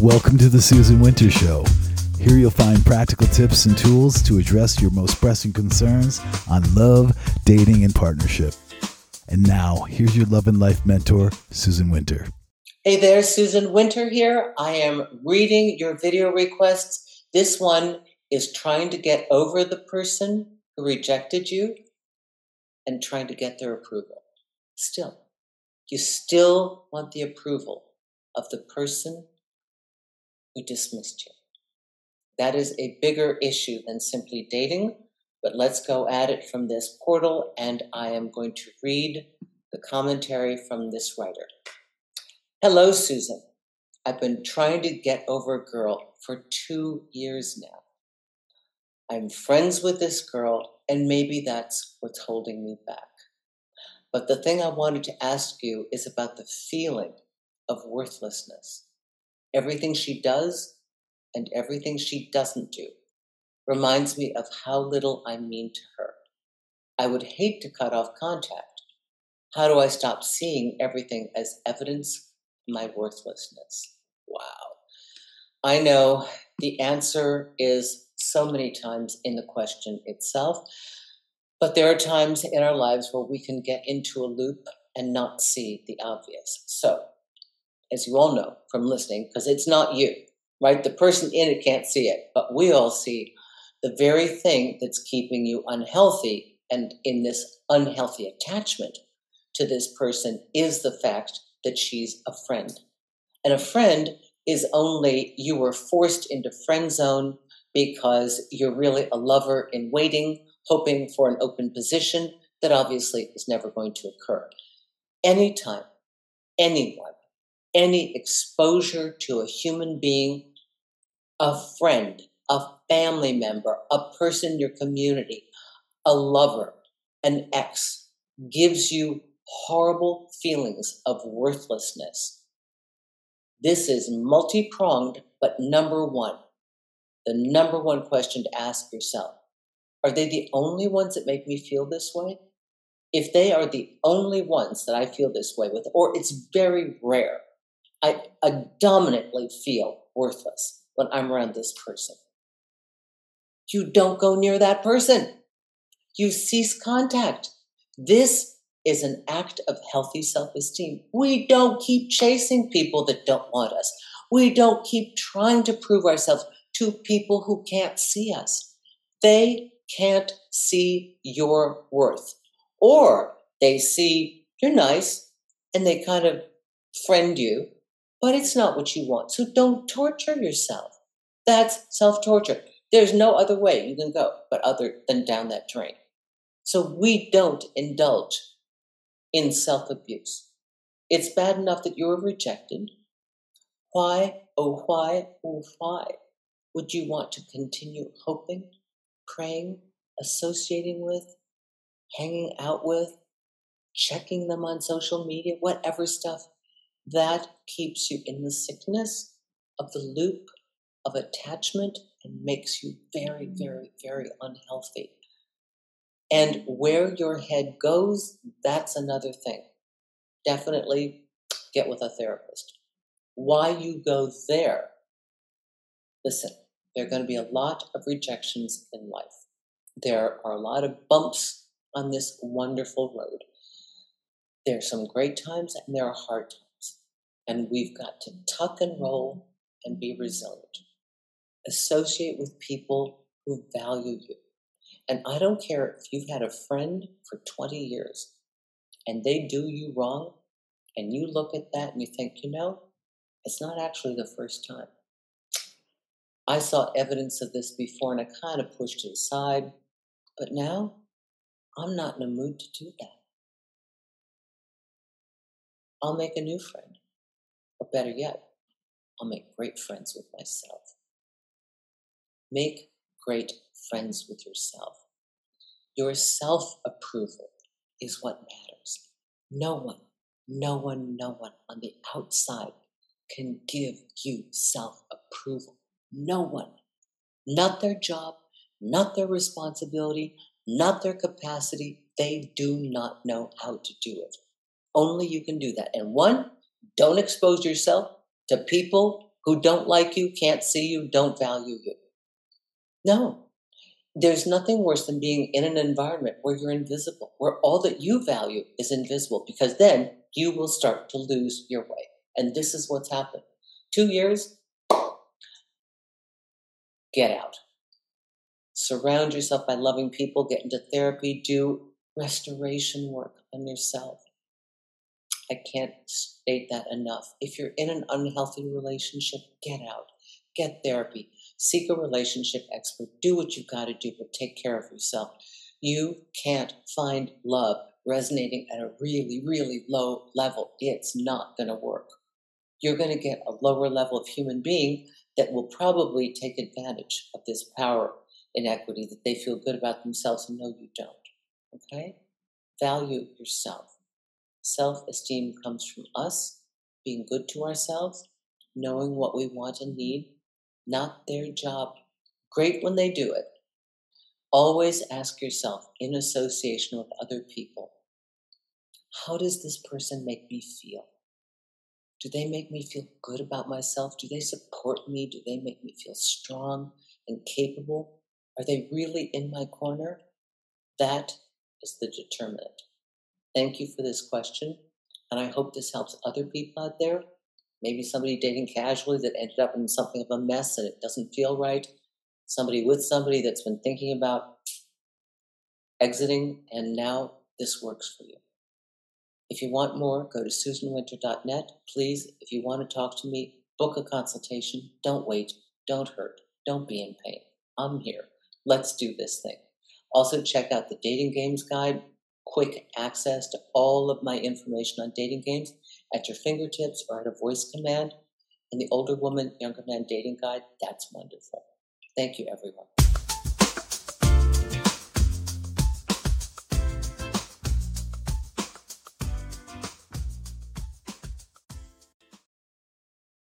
Welcome to the Susan Winter Show. Here you'll find practical tips and tools to address your most pressing concerns on love, dating, and partnership. And now, here's your love and life mentor, Susan Winter. Hey there, Susan Winter here. I am reading your video requests. This one is trying to get over the person who rejected you and trying to get their approval. Still, you still want the approval of the person who dismissed you. That is a bigger issue than simply dating, but let's go at it from this portal, and I am going to read the commentary from this writer. Hello, Susan. I've been trying to get over a girl for two years now. I'm friends with this girl, and maybe that's what's holding me back. But the thing I wanted to ask you is about the feeling of worthlessness. Everything she does and everything she doesn't do reminds me of how little I mean to her. I would hate to cut off contact. How do I stop seeing everything as evidence of my worthlessness? Wow. I know the answer is so many times in the question itself, but there are times in our lives where we can get into a loop and not see the obvious. So, as you all know from listening, because it's not you, right? The person in it can't see it, but we all see the very thing that's keeping you unhealthy and in this unhealthy attachment to this person is the fact that she's a friend. And a friend is only you were forced into friend zone because you're really a lover in waiting, hoping for an open position that obviously is never going to occur. Anytime anyone any exposure to a human being, a friend, a family member, a person in your community, a lover, an ex, gives you horrible feelings of worthlessness. This is multi pronged, but number one, the number one question to ask yourself are they the only ones that make me feel this way? If they are the only ones that I feel this way with, or it's very rare, I, I dominantly feel worthless when I'm around this person. You don't go near that person. You cease contact. This is an act of healthy self esteem. We don't keep chasing people that don't want us. We don't keep trying to prove ourselves to people who can't see us. They can't see your worth. Or they see you're nice and they kind of friend you but it's not what you want. So don't torture yourself. That's self torture. There's no other way you can go but other than down that drain. So we don't indulge in self abuse. It's bad enough that you're rejected. Why, oh, why, oh, why would you want to continue hoping, praying, associating with, hanging out with, checking them on social media, whatever stuff that keeps you in the sickness of the loop of attachment and makes you very, mm-hmm. very, very unhealthy. And where your head goes, that's another thing. Definitely get with a therapist. Why you go there? Listen, there are going to be a lot of rejections in life. There are a lot of bumps on this wonderful road. There are some great times and there are hard times. And we've got to tuck and roll and be resilient. Associate with people who value you. And I don't care if you've had a friend for 20 years and they do you wrong, and you look at that and you think, you know, it's not actually the first time. I saw evidence of this before and I kind of pushed it aside, but now I'm not in a mood to do that. I'll make a new friend. Or better yet, I'll make great friends with myself. Make great friends with yourself. Your self approval is what matters. No one, no one, no one on the outside can give you self approval. No one. Not their job, not their responsibility, not their capacity. They do not know how to do it. Only you can do that. And one, don't expose yourself to people who don't like you, can't see you, don't value you. No. There's nothing worse than being in an environment where you're invisible, where all that you value is invisible, because then you will start to lose your way. And this is what's happened. Two years, get out. Surround yourself by loving people, get into therapy, do restoration work on yourself. I can't state that enough. If you're in an unhealthy relationship, get out, get therapy, seek a relationship expert, do what you've got to do, but take care of yourself. You can't find love resonating at a really, really low level. It's not going to work. You're going to get a lower level of human being that will probably take advantage of this power inequity that they feel good about themselves and know you don't. Okay? Value yourself. Self esteem comes from us being good to ourselves, knowing what we want and need, not their job. Great when they do it. Always ask yourself, in association with other people, how does this person make me feel? Do they make me feel good about myself? Do they support me? Do they make me feel strong and capable? Are they really in my corner? That is the determinant. Thank you for this question, and I hope this helps other people out there. Maybe somebody dating casually that ended up in something of a mess and it doesn't feel right. Somebody with somebody that's been thinking about exiting, and now this works for you. If you want more, go to susanwinter.net. Please, if you want to talk to me, book a consultation. Don't wait. Don't hurt. Don't be in pain. I'm here. Let's do this thing. Also, check out the Dating Games Guide. Quick access to all of my information on dating games at your fingertips or at a voice command. And the Older Woman, Younger Man Dating Guide, that's wonderful. Thank you, everyone.